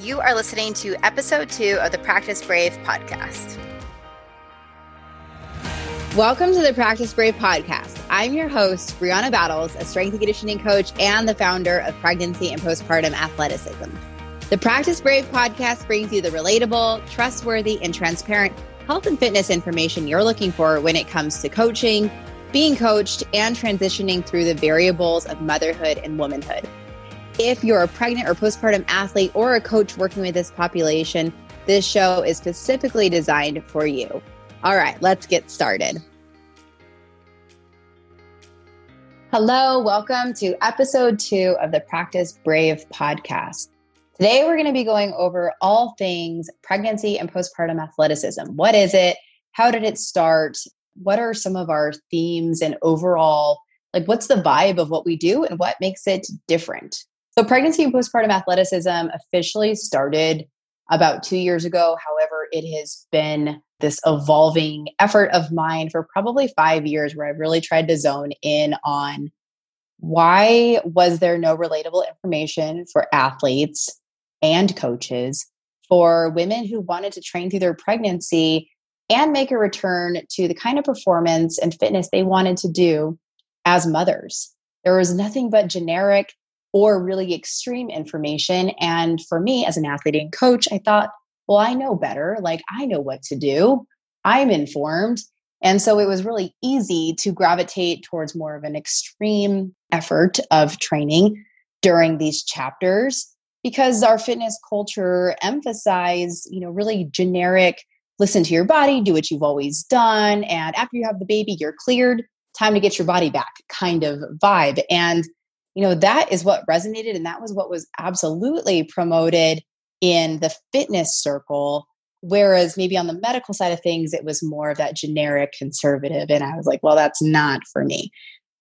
You are listening to episode two of the Practice Brave podcast. Welcome to the Practice Brave podcast. I'm your host, Brianna Battles, a strength and conditioning coach and the founder of Pregnancy and Postpartum Athleticism. The Practice Brave podcast brings you the relatable, trustworthy, and transparent health and fitness information you're looking for when it comes to coaching, being coached, and transitioning through the variables of motherhood and womanhood. If you're a pregnant or postpartum athlete or a coach working with this population, this show is specifically designed for you. All right, let's get started. Hello, welcome to episode two of the Practice Brave podcast. Today, we're going to be going over all things pregnancy and postpartum athleticism. What is it? How did it start? What are some of our themes and overall, like, what's the vibe of what we do and what makes it different? So, pregnancy and postpartum athleticism officially started about two years ago. However, it has been this evolving effort of mine for probably five years where I've really tried to zone in on why was there no relatable information for athletes and coaches for women who wanted to train through their pregnancy and make a return to the kind of performance and fitness they wanted to do as mothers. There was nothing but generic or really extreme information. And for me as an athlete and coach, I thought, well, I know better. Like, I know what to do. I'm informed. And so it was really easy to gravitate towards more of an extreme effort of training during these chapters because our fitness culture emphasized, you know, really generic listen to your body, do what you've always done. And after you have the baby, you're cleared, time to get your body back kind of vibe. And you know that is what resonated and that was what was absolutely promoted in the fitness circle whereas maybe on the medical side of things it was more of that generic conservative and i was like well that's not for me.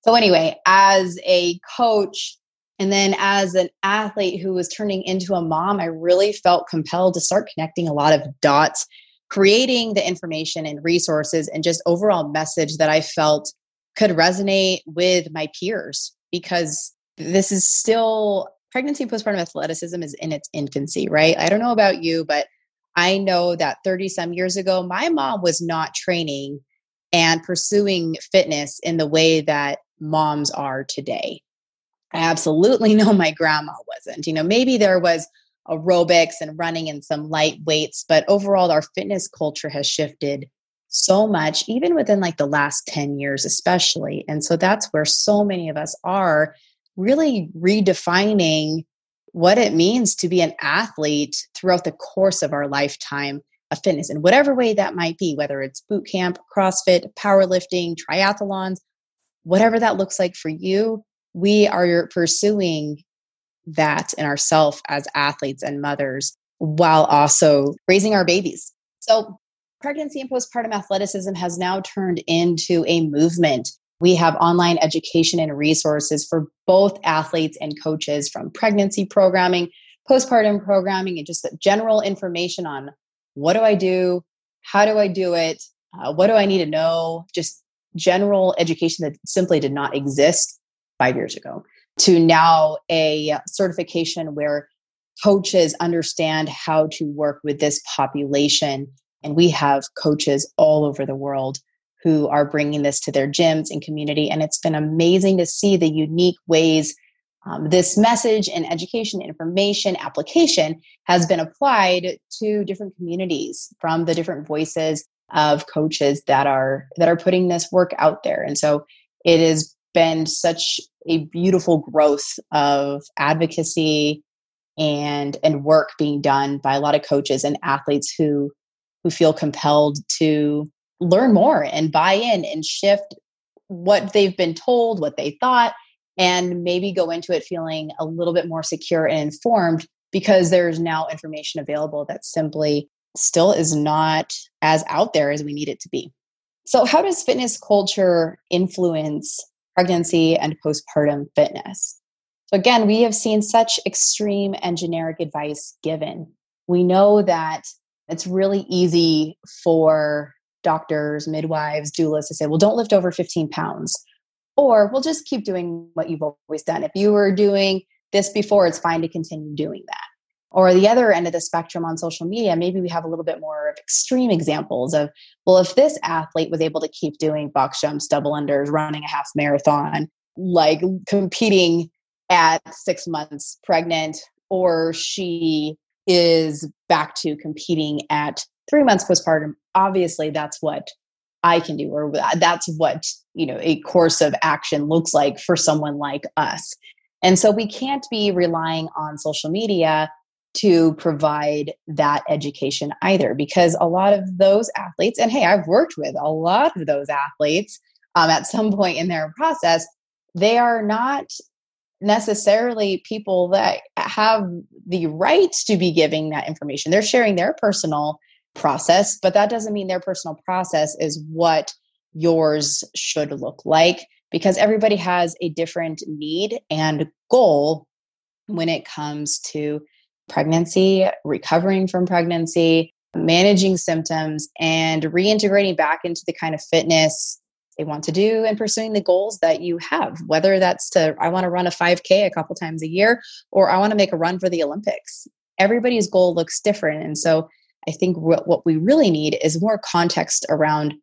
So anyway as a coach and then as an athlete who was turning into a mom i really felt compelled to start connecting a lot of dots creating the information and resources and just overall message that i felt could resonate with my peers because this is still pregnancy postpartum athleticism is in its infancy, right? I don't know about you, but I know that 30 some years ago, my mom was not training and pursuing fitness in the way that moms are today. I absolutely know my grandma wasn't. You know, maybe there was aerobics and running and some light weights, but overall, our fitness culture has shifted so much, even within like the last 10 years, especially. And so that's where so many of us are really redefining what it means to be an athlete throughout the course of our lifetime of fitness in whatever way that might be, whether it's boot camp, CrossFit, powerlifting, triathlons, whatever that looks like for you, we are pursuing that in ourselves as athletes and mothers while also raising our babies. So, pregnancy and postpartum athleticism has now turned into a movement we have online education and resources for both athletes and coaches from pregnancy programming, postpartum programming, and just general information on what do I do? How do I do it? Uh, what do I need to know? Just general education that simply did not exist five years ago to now a certification where coaches understand how to work with this population. And we have coaches all over the world who are bringing this to their gyms and community. And it's been amazing to see the unique ways um, this message and education, information, application has been applied to different communities from the different voices of coaches that are that are putting this work out there. And so it has been such a beautiful growth of advocacy and and work being done by a lot of coaches and athletes who who feel compelled to learn more and buy in and shift what they've been told, what they thought, and maybe go into it feeling a little bit more secure and informed because there's now information available that simply still is not as out there as we need it to be. So, how does fitness culture influence pregnancy and postpartum fitness? So, again, we have seen such extreme and generic advice given. We know that it's really easy for doctors, midwives, doulas to say, well, don't lift over 15 pounds. Or we'll just keep doing what you've always done. If you were doing this before, it's fine to continue doing that. Or the other end of the spectrum on social media, maybe we have a little bit more of extreme examples of, well, if this athlete was able to keep doing box jumps, double unders, running a half marathon, like competing at six months pregnant, or she is back to competing at three months postpartum, obviously that's what I can do, or that's what, you know, a course of action looks like for someone like us. And so we can't be relying on social media to provide that education either, because a lot of those athletes, and hey, I've worked with a lot of those athletes um, at some point in their process, they are not necessarily people that have the right to be giving that information. They're sharing their personal process, but that doesn't mean their personal process is what yours should look like because everybody has a different need and goal when it comes to pregnancy, recovering from pregnancy, managing symptoms, and reintegrating back into the kind of fitness they want to do and pursuing the goals that you have, whether that's to, I want to run a 5K a couple times a year, or I want to make a run for the Olympics. Everybody's goal looks different. And so I think what we really need is more context around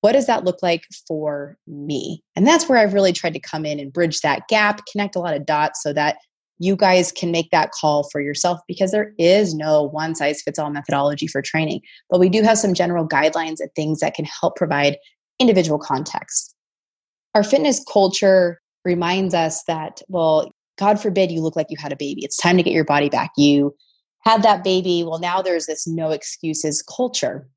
what does that look like for me? And that's where I've really tried to come in and bridge that gap, connect a lot of dots so that you guys can make that call for yourself because there is no one size fits all methodology for training. But we do have some general guidelines and things that can help provide individual context. Our fitness culture reminds us that, well, God forbid you look like you had a baby. It's time to get your body back. You had that baby. Well, now there's this no excuses culture.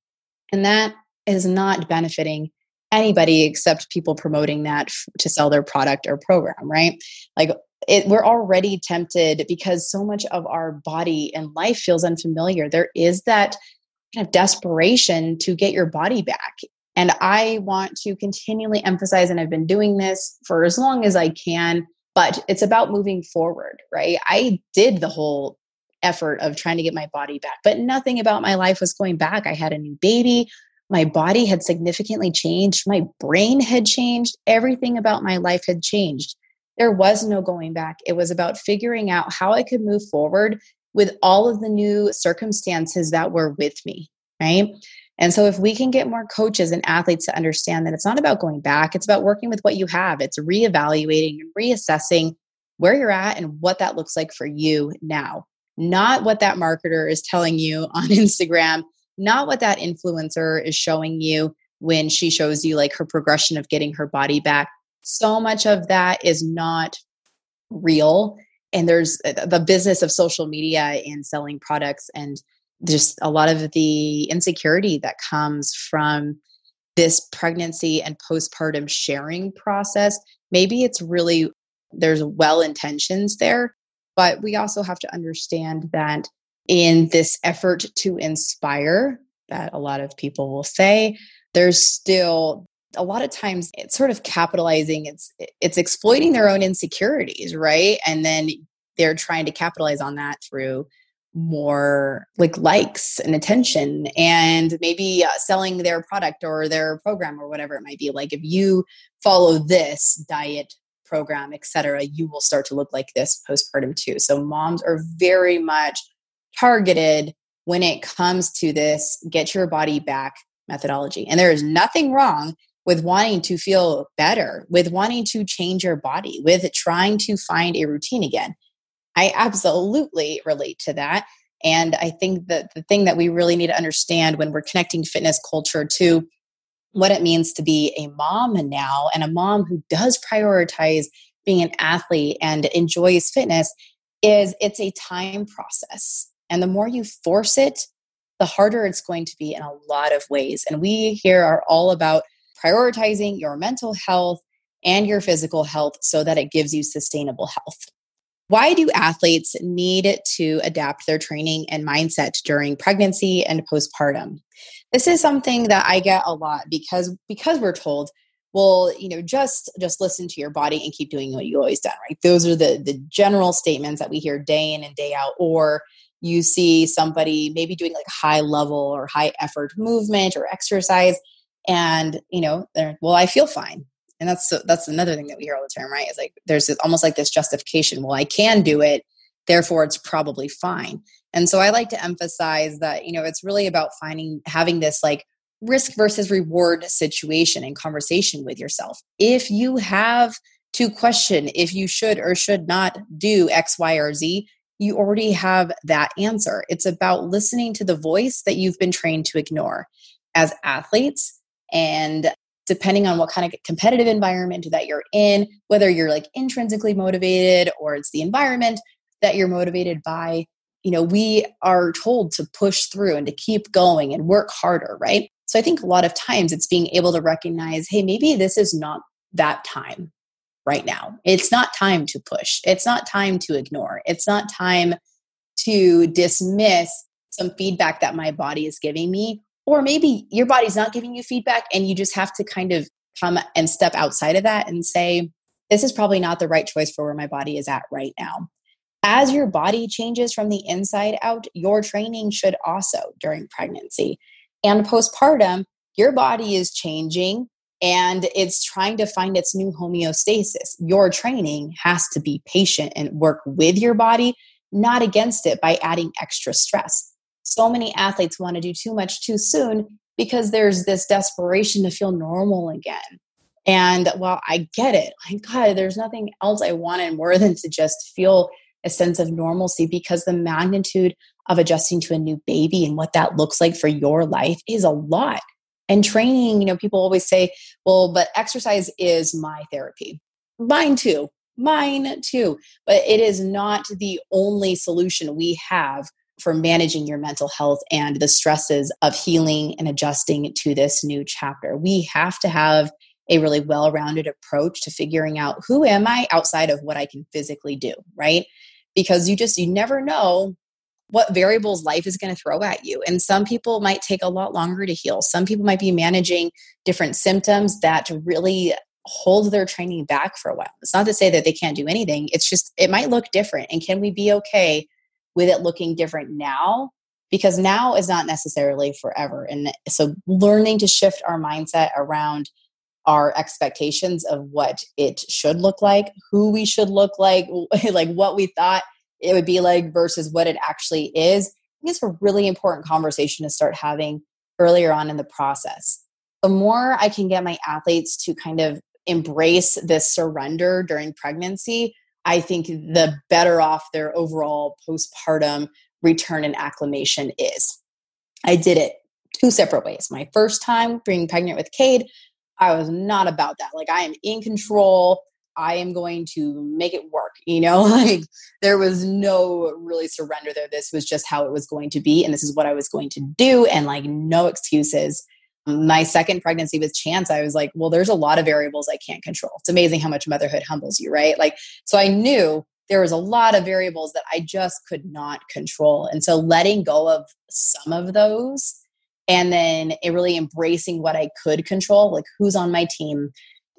And that is not benefiting anybody except people promoting that f- to sell their product or program, right? Like it, we're already tempted because so much of our body and life feels unfamiliar. There is that kind of desperation to get your body back. And I want to continually emphasize, and I've been doing this for as long as I can, but it's about moving forward, right? I did the whole effort of trying to get my body back, but nothing about my life was going back. I had a new baby. My body had significantly changed. My brain had changed. Everything about my life had changed. There was no going back. It was about figuring out how I could move forward with all of the new circumstances that were with me, right? And so, if we can get more coaches and athletes to understand that it's not about going back, it's about working with what you have, it's reevaluating and reassessing where you're at and what that looks like for you now, not what that marketer is telling you on Instagram, not what that influencer is showing you when she shows you like her progression of getting her body back. So much of that is not real. And there's uh, the business of social media and selling products and just a lot of the insecurity that comes from this pregnancy and postpartum sharing process. Maybe it's really, there's well intentions there, but we also have to understand that in this effort to inspire, that a lot of people will say, there's still a lot of times it's sort of capitalizing it's it's exploiting their own insecurities right? And then they're trying to capitalize on that through more like likes and attention and maybe uh, selling their product or their program or whatever it might be. Like if you follow this diet program etc you will start to look like this postpartum too. So moms are very much targeted when it comes to this get your body back methodology. And there is nothing wrong with wanting to feel better with wanting to change your body with trying to find a routine again. I absolutely relate to that. And I think that the thing that we really need to understand when we're connecting fitness culture to what it means to be a mom now and a mom who does prioritize being an athlete and enjoys fitness is it's a time process. And the more you force it, the harder it's going to be in a lot of ways. And we here are all about prioritizing your mental health and your physical health so that it gives you sustainable health. Why do athletes need to adapt their training and mindset during pregnancy and postpartum? This is something that I get a lot because because we're told, well, you know, just just listen to your body and keep doing what you always done, right? Those are the the general statements that we hear day in and day out or you see somebody maybe doing like high level or high effort movement or exercise and you know they're well i feel fine and that's that's another thing that we hear all the time right is like there's almost like this justification well i can do it therefore it's probably fine. And so I like to emphasize that, you know, it's really about finding having this like risk versus reward situation and conversation with yourself. If you have to question if you should or should not do X, Y, or Z, you already have that answer. It's about listening to the voice that you've been trained to ignore. As athletes, and depending on what kind of competitive environment that you're in, whether you're like intrinsically motivated or it's the environment that you're motivated by, you know, we are told to push through and to keep going and work harder, right? So I think a lot of times it's being able to recognize, hey, maybe this is not that time right now. It's not time to push. It's not time to ignore. It's not time to dismiss some feedback that my body is giving me or maybe your body's not giving you feedback and you just have to kind of come and step outside of that and say, this is probably not the right choice for where my body is at right now. As your body changes from the inside out, your training should also during pregnancy. And postpartum, your body is changing and it's trying to find its new homeostasis. Your training has to be patient and work with your body, not against it by adding extra stress so many athletes want to do too much too soon because there's this desperation to feel normal again. And while I get it, my God, there's nothing else I wanted more than to just feel a sense of normalcy because the magnitude of adjusting to a new baby and what that looks like for your life is a lot. And training, you know, people always say, well, but exercise is my therapy. Mine too. Mine too. But it is not the only solution we have for managing your mental health and the stresses of healing and adjusting to this new chapter. We have to have a really well rounded approach to figuring out who am I outside of what I can physically do, right? Because you just, you never know what variables life is going to throw at you. And some people might take a lot longer to heal. Some people might be managing different symptoms that really hold their training back for a while. It's not to say that they can't do anything, it's just, it might look different. And can we be okay with it looking different now because now is not necessarily forever. And so learning to shift our mindset around our expectations of what it should look like, who we should look like, like what we thought it would be like versus what it actually is. I think it's a really important conversation to start having earlier on in the process. The more I can get my athletes to kind of embrace this surrender during pregnancy, I think the better off their overall postpartum return and acclimation is. I did it two separate ways. My first time being pregnant with Cade, I was not about that. Like, I am in control. I am going to make it work. You know, like there was no really surrender there. This was just how it was going to be. And this is what I was going to do. And like, no excuses my second pregnancy with chance i was like well there's a lot of variables i can't control. It's amazing how much motherhood humbles you right? Like so i knew there was a lot of variables that i just could not control. And so letting go of some of those and then really embracing what i could control like who's on my team?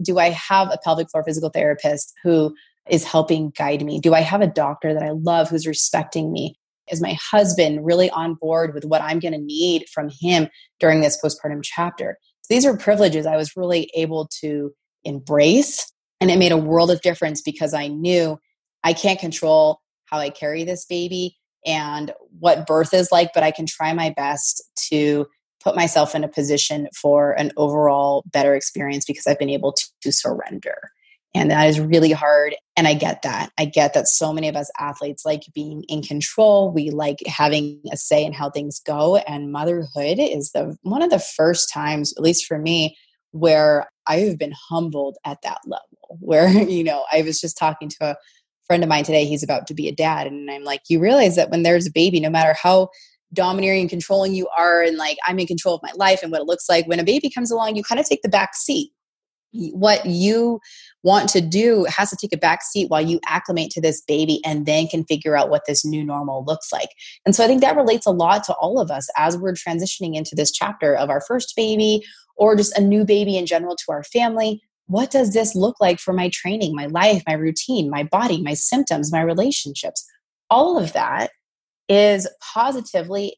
Do i have a pelvic floor physical therapist who is helping guide me? Do i have a doctor that i love who's respecting me is my husband really on board with what I'm going to need from him during this postpartum chapter? So these are privileges I was really able to embrace. And it made a world of difference because I knew I can't control how I carry this baby and what birth is like, but I can try my best to put myself in a position for an overall better experience because I've been able to, to surrender. And that is really hard. And I get that. I get that so many of us athletes like being in control. We like having a say in how things go. And motherhood is the one of the first times, at least for me, where I have been humbled at that level. Where, you know, I was just talking to a friend of mine today. He's about to be a dad. And I'm like, you realize that when there's a baby, no matter how domineering and controlling you are, and like I'm in control of my life and what it looks like, when a baby comes along, you kind of take the back seat what you want to do has to take a back seat while you acclimate to this baby and then can figure out what this new normal looks like. And so I think that relates a lot to all of us as we're transitioning into this chapter of our first baby or just a new baby in general to our family. What does this look like for my training, my life, my routine, my body, my symptoms, my relationships? All of that is positively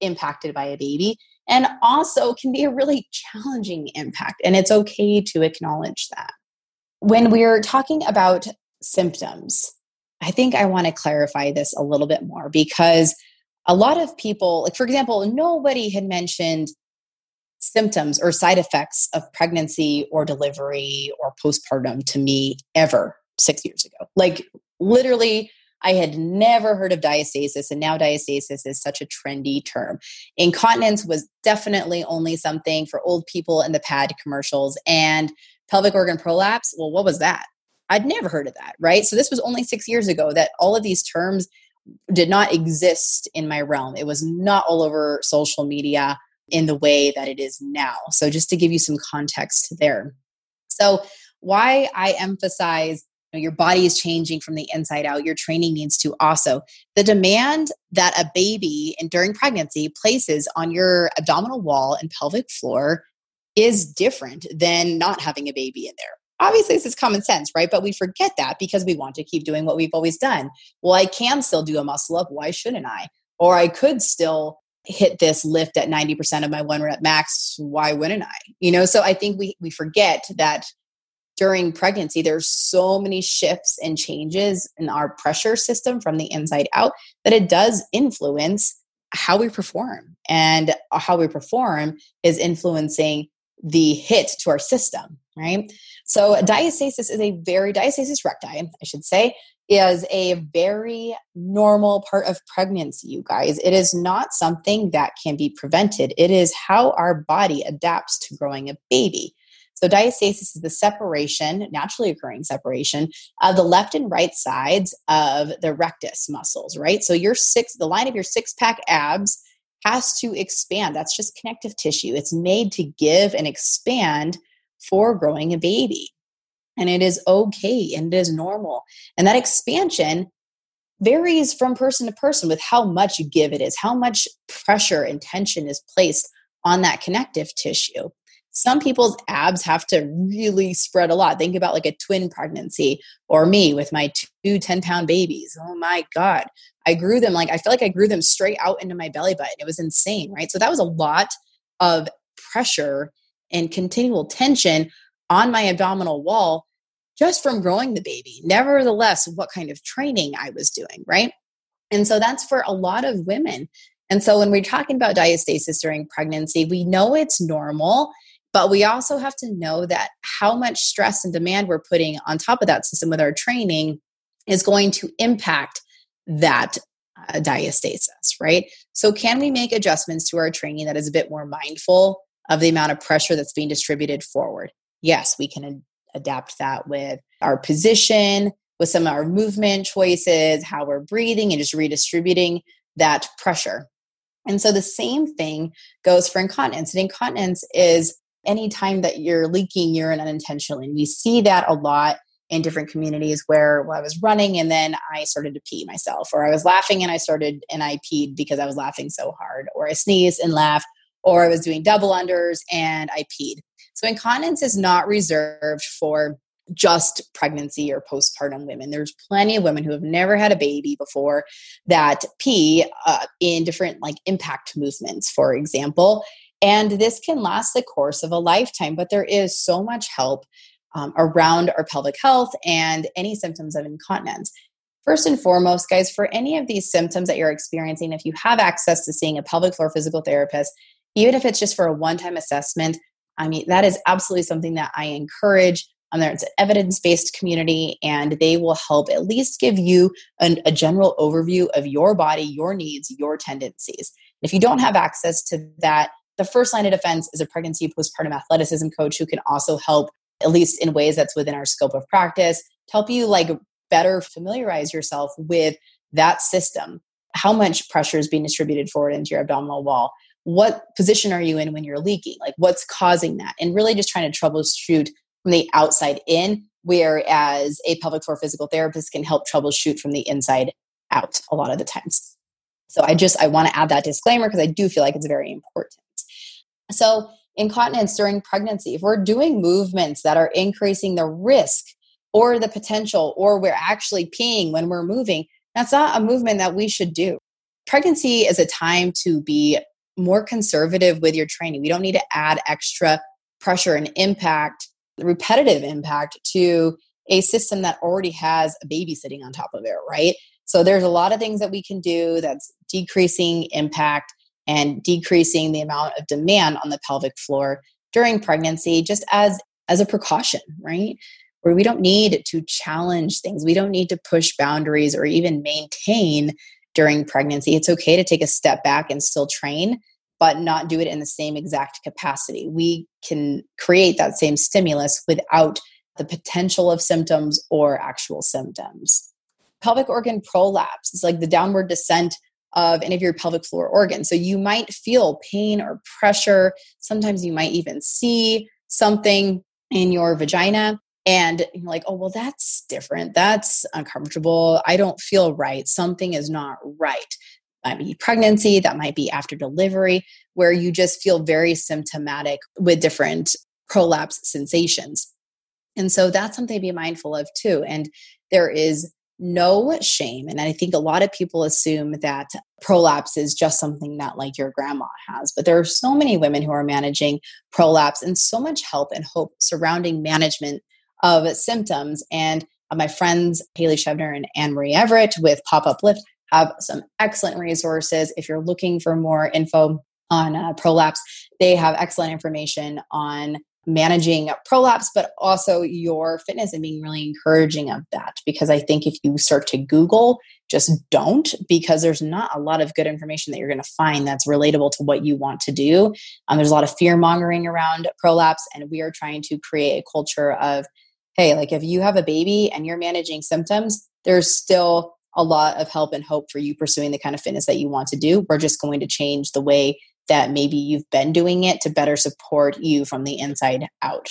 impacted by a baby and also can be a really challenging impact. And it's okay to acknowledge that. When we're talking about symptoms, I think I want to clarify this a little bit more because a lot of people, like for example, nobody had mentioned symptoms or side effects of pregnancy or delivery or postpartum to me ever six years ago. Like literally, I had never heard of diastasis, and now diastasis is such a trendy term. Incontinence was definitely only something for old people in the pad commercials, and pelvic organ prolapse. Well, what was that? I'd never heard of that, right? So this was only six years ago that all of these terms did not exist in my realm. It was not all over social media in the way that it is now. So, just to give you some context there. So, why I emphasize know, your body is changing from the inside out, your training needs to also. The demand that a baby and during pregnancy places on your abdominal wall and pelvic floor is different than not having a baby in there. Obviously, this is common sense, right? But we forget that because we want to keep doing what we've always done. Well, I can still do a muscle up. Why shouldn't I? Or I could still hit this lift at 90% of my one rep max why wouldn't i you know so i think we we forget that during pregnancy there's so many shifts and changes in our pressure system from the inside out that it does influence how we perform and how we perform is influencing the hit to our system right so diastasis is a very diastasis recti i should say is a very normal part of pregnancy, you guys. It is not something that can be prevented. It is how our body adapts to growing a baby. So, diastasis is the separation, naturally occurring separation of the left and right sides of the rectus muscles, right? So, your six, the line of your six pack abs has to expand. That's just connective tissue. It's made to give and expand for growing a baby and it is okay and it is normal. And that expansion varies from person to person with how much you give it is, how much pressure and tension is placed on that connective tissue. Some people's abs have to really spread a lot. Think about like a twin pregnancy or me with my two 10 pound babies. Oh my God. I grew them like, I feel like I grew them straight out into my belly button. It was insane, right? So that was a lot of pressure and continual tension on my abdominal wall just from growing the baby. Nevertheless, what kind of training I was doing, right? And so that's for a lot of women. And so when we're talking about diastasis during pregnancy, we know it's normal, but we also have to know that how much stress and demand we're putting on top of that system with our training is going to impact that uh, diastasis, right? So, can we make adjustments to our training that is a bit more mindful of the amount of pressure that's being distributed forward? Yes, we can adapt that with our position, with some of our movement choices, how we're breathing, and just redistributing that pressure. And so the same thing goes for incontinence. And incontinence is any time that you're leaking urine unintentionally. And we see that a lot in different communities where well, I was running and then I started to pee myself, or I was laughing and I started and I peed because I was laughing so hard, or I sneezed and laughed, or I was doing double unders and I peed. So incontinence is not reserved for just pregnancy or postpartum women. There's plenty of women who have never had a baby before that pee uh, in different like impact movements, for example. And this can last the course of a lifetime, but there is so much help um, around our pelvic health and any symptoms of incontinence. First and foremost, guys, for any of these symptoms that you're experiencing, if you have access to seeing a pelvic floor physical therapist, even if it's just for a one time assessment, I mean, that is absolutely something that I encourage. Um, there, it's an evidence based community, and they will help at least give you an, a general overview of your body, your needs, your tendencies. if you don't have access to that, the first line of defense is a pregnancy postpartum athleticism coach who can also help, at least in ways that's within our scope of practice, to help you like better familiarize yourself with that system. How much pressure is being distributed forward into your abdominal wall? what position are you in when you're leaking? Like what's causing that? And really just trying to troubleshoot from the outside in, whereas a pelvic floor physical therapist can help troubleshoot from the inside out a lot of the times. So I just I want to add that disclaimer because I do feel like it's very important. So incontinence during pregnancy, if we're doing movements that are increasing the risk or the potential, or we're actually peeing when we're moving, that's not a movement that we should do. Pregnancy is a time to be more conservative with your training. We don't need to add extra pressure and impact, repetitive impact to a system that already has a baby sitting on top of it, right? So there's a lot of things that we can do that's decreasing impact and decreasing the amount of demand on the pelvic floor during pregnancy just as as a precaution, right? Where we don't need to challenge things. We don't need to push boundaries or even maintain during pregnancy. It's okay to take a step back and still train, but not do it in the same exact capacity. We can create that same stimulus without the potential of symptoms or actual symptoms. Pelvic organ prolapse is like the downward descent of any of your pelvic floor organs. So you might feel pain or pressure. Sometimes you might even see something in your vagina. And you're like, oh, well, that's different. That's uncomfortable. I don't feel right. Something is not right. That might be pregnancy, that might be after delivery, where you just feel very symptomatic with different prolapse sensations. And so that's something to be mindful of too. And there is no shame. And I think a lot of people assume that prolapse is just something that like your grandma has. But there are so many women who are managing prolapse and so much help and hope surrounding management of symptoms. And my friends, Haley Shevener and Anne Marie Everett with Pop Up Lift have some excellent resources. If you're looking for more info on uh, prolapse, they have excellent information on managing prolapse, but also your fitness and being really encouraging of that. Because I think if you start to Google, just don't, because there's not a lot of good information that you're going to find that's relatable to what you want to do. Um, there's a lot of fear mongering around prolapse, and we are trying to create a culture of, hey, like if you have a baby and you're managing symptoms, there's still a lot of help and hope for you pursuing the kind of fitness that you want to do. We're just going to change the way that maybe you've been doing it to better support you from the inside out.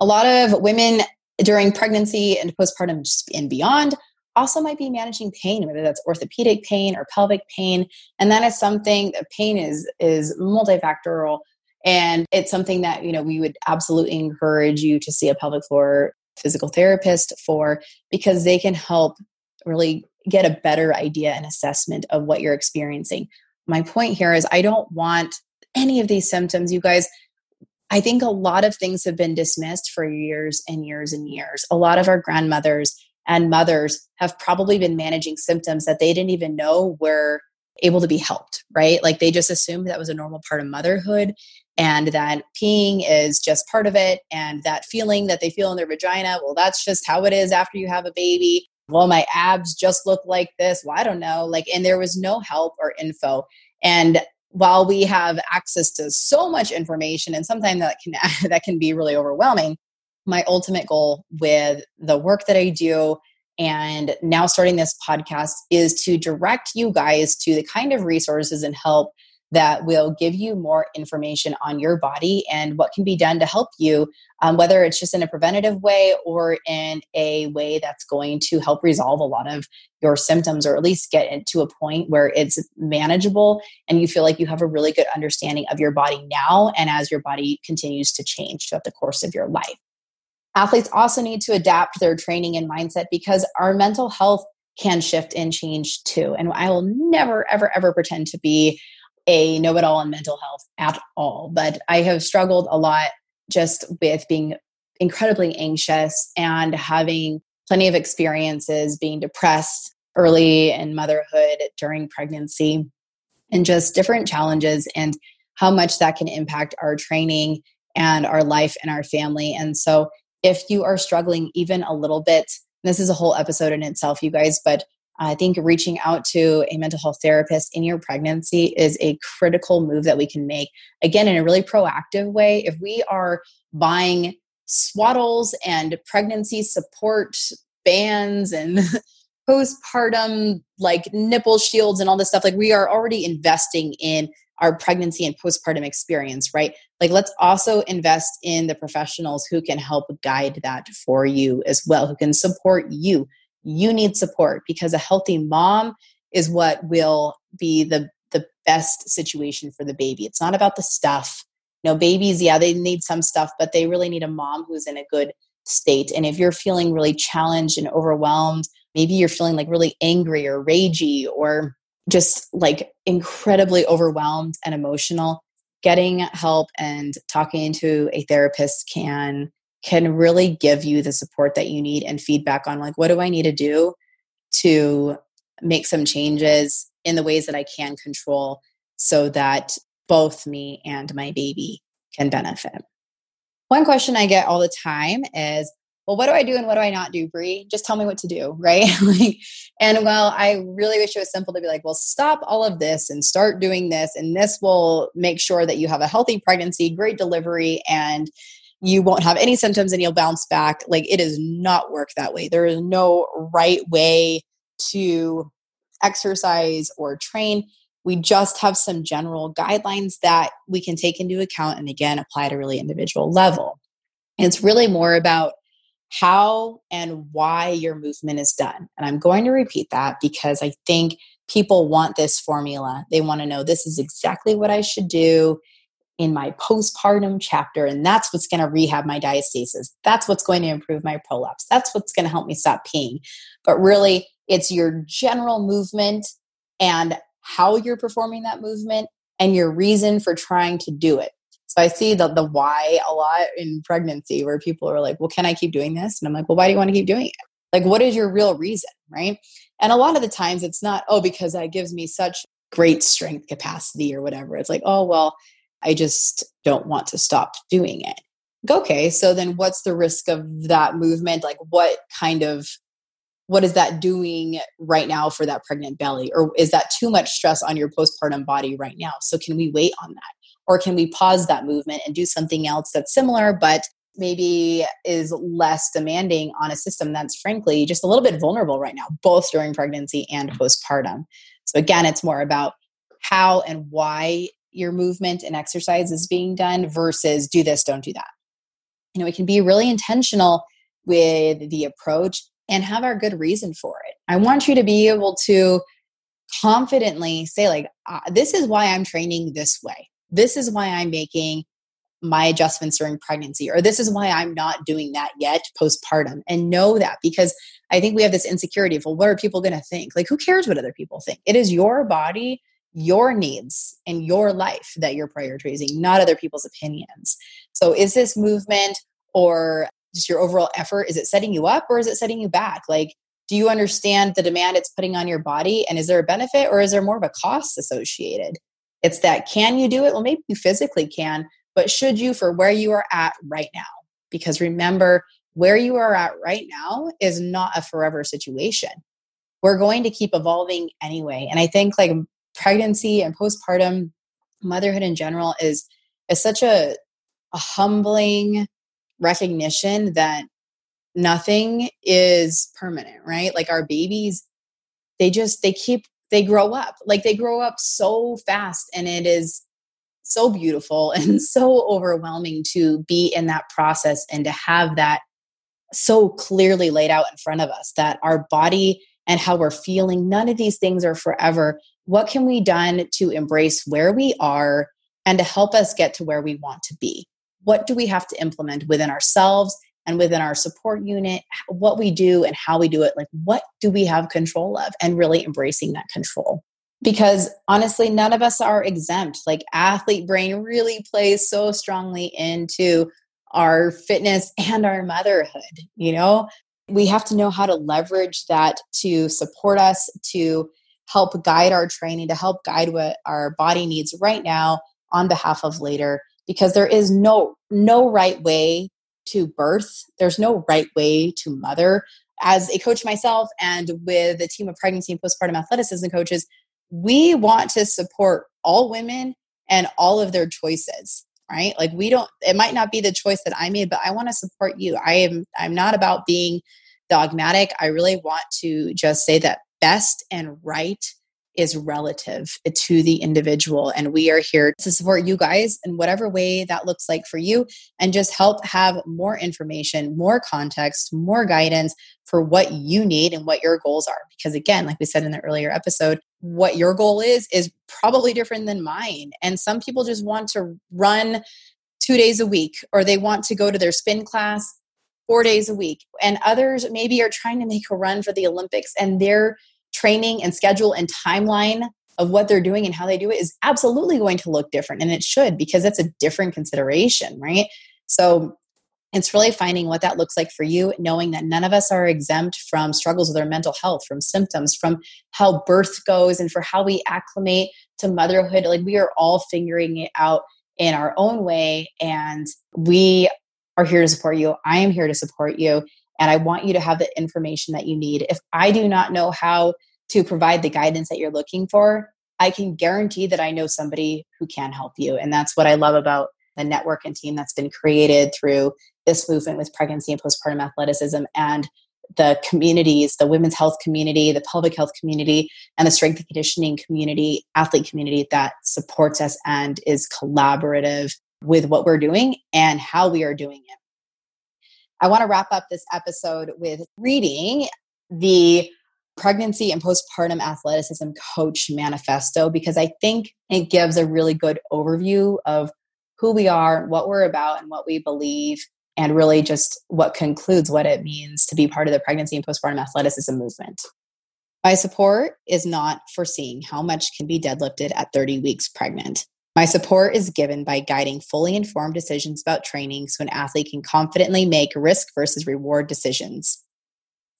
A lot of women during pregnancy and postpartum and beyond also might be managing pain whether that's orthopedic pain or pelvic pain and that is something that pain is is multifactorial and it's something that you know we would absolutely encourage you to see a pelvic floor physical therapist for because they can help really get a better idea and assessment of what you're experiencing my point here is I don't want any of these symptoms, you guys. I think a lot of things have been dismissed for years and years and years. A lot of our grandmothers and mothers have probably been managing symptoms that they didn't even know were able to be helped, right? Like they just assumed that was a normal part of motherhood and that peeing is just part of it. And that feeling that they feel in their vagina, well, that's just how it is after you have a baby well, my abs just look like this. Well, I don't know. Like, and there was no help or info. And while we have access to so much information and sometimes that can that can be really overwhelming my ultimate goal with the work that i do and now starting this podcast is to direct you guys to the kind of resources and help that will give you more information on your body and what can be done to help you, um, whether it's just in a preventative way or in a way that's going to help resolve a lot of your symptoms or at least get it to a point where it's manageable and you feel like you have a really good understanding of your body now and as your body continues to change throughout the course of your life. Athletes also need to adapt their training and mindset because our mental health can shift and change too. And I will never, ever, ever pretend to be a know it all in mental health at all, but I have struggled a lot just with being incredibly anxious and having plenty of experiences being depressed early in motherhood during pregnancy and just different challenges and how much that can impact our training and our life and our family. And so, if you are struggling even a little bit, this is a whole episode in itself, you guys, but I think reaching out to a mental health therapist in your pregnancy is a critical move that we can make. Again, in a really proactive way. If we are buying swaddles and pregnancy support bands and postpartum like nipple shields and all this stuff, like we are already investing in our pregnancy and postpartum experience, right? Like, let's also invest in the professionals who can help guide that for you as well, who can support you you need support because a healthy mom is what will be the the best situation for the baby. It's not about the stuff. You know, babies, yeah, they need some stuff, but they really need a mom who's in a good state. And if you're feeling really challenged and overwhelmed, maybe you're feeling like really angry or ragey or just like incredibly overwhelmed and emotional, getting help and talking to a therapist can can really give you the support that you need and feedback on like what do I need to do to make some changes in the ways that I can control so that both me and my baby can benefit. One question I get all the time is, well, what do I do and what do I not do, Brie? Just tell me what to do, right? like, and well, I really wish it was simple to be like, well, stop all of this and start doing this, and this will make sure that you have a healthy pregnancy, great delivery, and you won't have any symptoms and you'll bounce back. Like it does not work that way. There is no right way to exercise or train. We just have some general guidelines that we can take into account and again apply at a really individual level. And it's really more about how and why your movement is done. And I'm going to repeat that because I think people want this formula. They want to know this is exactly what I should do in my postpartum chapter. And that's what's going to rehab my diastasis. That's what's going to improve my prolapse. That's what's going to help me stop peeing. But really, it's your general movement and how you're performing that movement and your reason for trying to do it. So I see the the why a lot in pregnancy where people are like, "Well, can I keep doing this?" And I'm like, "Well, why do you want to keep doing it? Like what is your real reason, right?" And a lot of the times it's not, "Oh, because that gives me such great strength capacity or whatever." It's like, "Oh, well, I just don't want to stop doing it." Okay, so then what's the risk of that movement? Like what kind of what is that doing right now for that pregnant belly or is that too much stress on your postpartum body right now so can we wait on that or can we pause that movement and do something else that's similar but maybe is less demanding on a system that's frankly just a little bit vulnerable right now both during pregnancy and postpartum so again it's more about how and why your movement and exercise is being done versus do this don't do that you know we can be really intentional with the approach and have our good reason for it. I want you to be able to confidently say, like, uh, this is why I'm training this way. This is why I'm making my adjustments during pregnancy, or this is why I'm not doing that yet postpartum. And know that because I think we have this insecurity of, well, what are people going to think? Like, who cares what other people think? It is your body, your needs, and your life that you're prioritizing, not other people's opinions. So, is this movement or just your overall effort is it setting you up or is it setting you back? Like do you understand the demand it's putting on your body? And is there a benefit or is there more of a cost associated? It's that can you do it? Well maybe you physically can but should you for where you are at right now? Because remember where you are at right now is not a forever situation. We're going to keep evolving anyway. And i think like pregnancy and postpartum motherhood in general is is such a, a humbling recognition that nothing is permanent, right? Like our babies, they just, they keep, they grow up. Like they grow up so fast and it is so beautiful and so overwhelming to be in that process and to have that so clearly laid out in front of us that our body and how we're feeling, none of these things are forever. What can we done to embrace where we are and to help us get to where we want to be? what do we have to implement within ourselves and within our support unit? What we do and how we do it? Like what do we have control of and really embracing that control? Because honestly none of us are exempt. Like athlete brain really plays so strongly into our fitness and our motherhood you know? We have to know how to leverage that to support us to help guide our training to help guide what our body needs right now on behalf of later because there is no no right way to birth. There's no right way to mother. As a coach myself and with a team of pregnancy and postpartum athleticism coaches we want to support all women and all of their choices right? Like we don't it might not be the choice that i made but i want to support you. I am i'm not about being dogmatic. I really want to just say that best and right is relative to the individual. And we are here to support you guys in whatever way that looks like for you and just help have more information, more context, more guidance for what you need and what your goals are. Because again, like we said in the earlier episode, what your goal is is probably different than mine. And some people just want to run two days a week or they want to go to their spin class four days a week. And others maybe are trying to make a run for the Olympics and they're training and schedule and timeline of what they're doing and how they do it is absolutely going to look different and it should because that's a different consideration right so It's really finding what that looks like for you, knowing that none of us are exempt from struggles with our mental health, from symptoms, from how birth goes, and for how we acclimate to motherhood. Like we are all figuring it out in our own way. And we are here to support you. I am here to support you. And I want you to have the information that you need. If I do not know how to provide the guidance that you're looking for, I can guarantee that I know somebody who can help you. And that's what I love about the network and team that's been created through this movement with pregnancy and postpartum athleticism and the communities, the women's health community, the pelvic health community, and the strength and conditioning community, athlete community that supports us and is collaborative with what we're doing and how we are doing it. I want to wrap up this episode with reading the Pregnancy and Postpartum Athleticism Coach Manifesto because I think it gives a really good overview of who we are, what we're about, and what we believe, and really just what concludes what it means to be part of the pregnancy and postpartum athleticism movement. My support is not foreseeing how much can be deadlifted at 30 weeks pregnant. My support is given by guiding fully informed decisions about training so an athlete can confidently make risk versus reward decisions.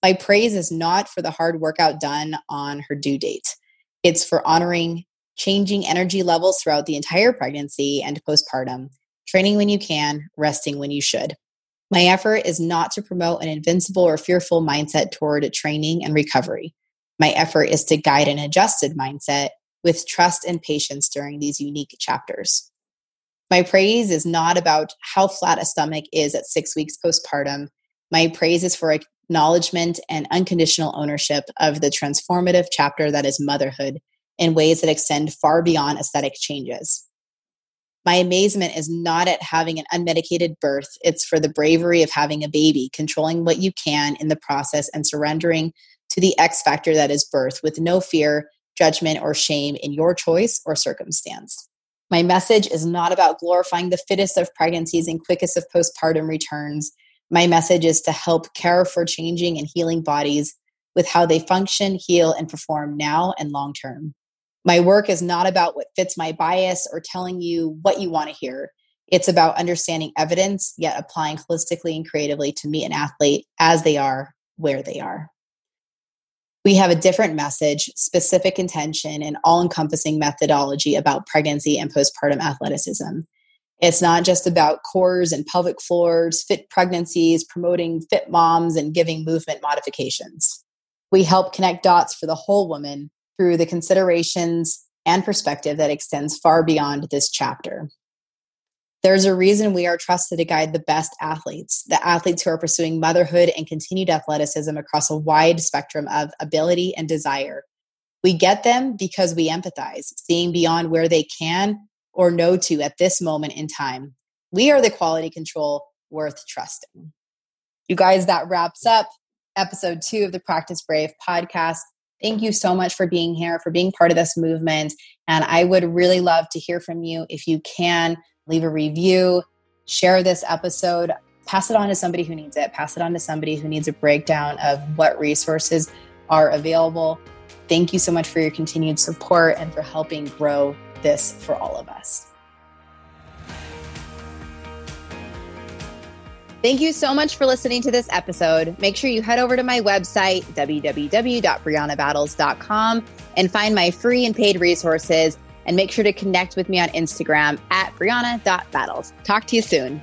My praise is not for the hard workout done on her due date, it's for honoring changing energy levels throughout the entire pregnancy and postpartum, training when you can, resting when you should. My effort is not to promote an invincible or fearful mindset toward training and recovery. My effort is to guide an adjusted mindset with trust and patience during these unique chapters. My praise is not about how flat a stomach is at six weeks postpartum. My praise is for acknowledgement and unconditional ownership of the transformative chapter that is motherhood in ways that extend far beyond aesthetic changes. My amazement is not at having an unmedicated birth, it's for the bravery of having a baby, controlling what you can in the process and surrendering to the X factor that is birth with no fear judgment, or shame in your choice or circumstance. My message is not about glorifying the fittest of pregnancies and quickest of postpartum returns. My message is to help care for changing and healing bodies with how they function, heal, and perform now and long term. My work is not about what fits my bias or telling you what you want to hear. It's about understanding evidence, yet applying holistically and creatively to meet an athlete as they are, where they are we have a different message, specific intention, and all encompassing methodology about pregnancy and postpartum athleticism. It's not just about cores and pelvic floors, fit pregnancies, promoting fit moms, and giving movement modifications. We help connect dots for the whole woman through the considerations and perspective that extends far beyond this chapter. There's a reason we are trusted to guide the best athletes, the athletes who are pursuing motherhood and continued athleticism across a wide spectrum of ability and desire. We get them because we empathize, seeing beyond where they can or know to at this moment in time. We are the quality control worth trusting. You guys, that wraps up episode two of the Practice Brave podcast. Thank you so much for being here, for being part of this movement. And I would really love to hear from you if you can leave a review, share this episode, pass it on to somebody who needs it, pass it on to somebody who needs a breakdown of what resources are available. Thank you so much for your continued support and for helping grow this for all of us. Thank you so much for listening to this episode. Make sure you head over to my website, www.briannabattles.com, and find my free and paid resources and make sure to connect with me on Instagram at brianna.battles. Talk to you soon.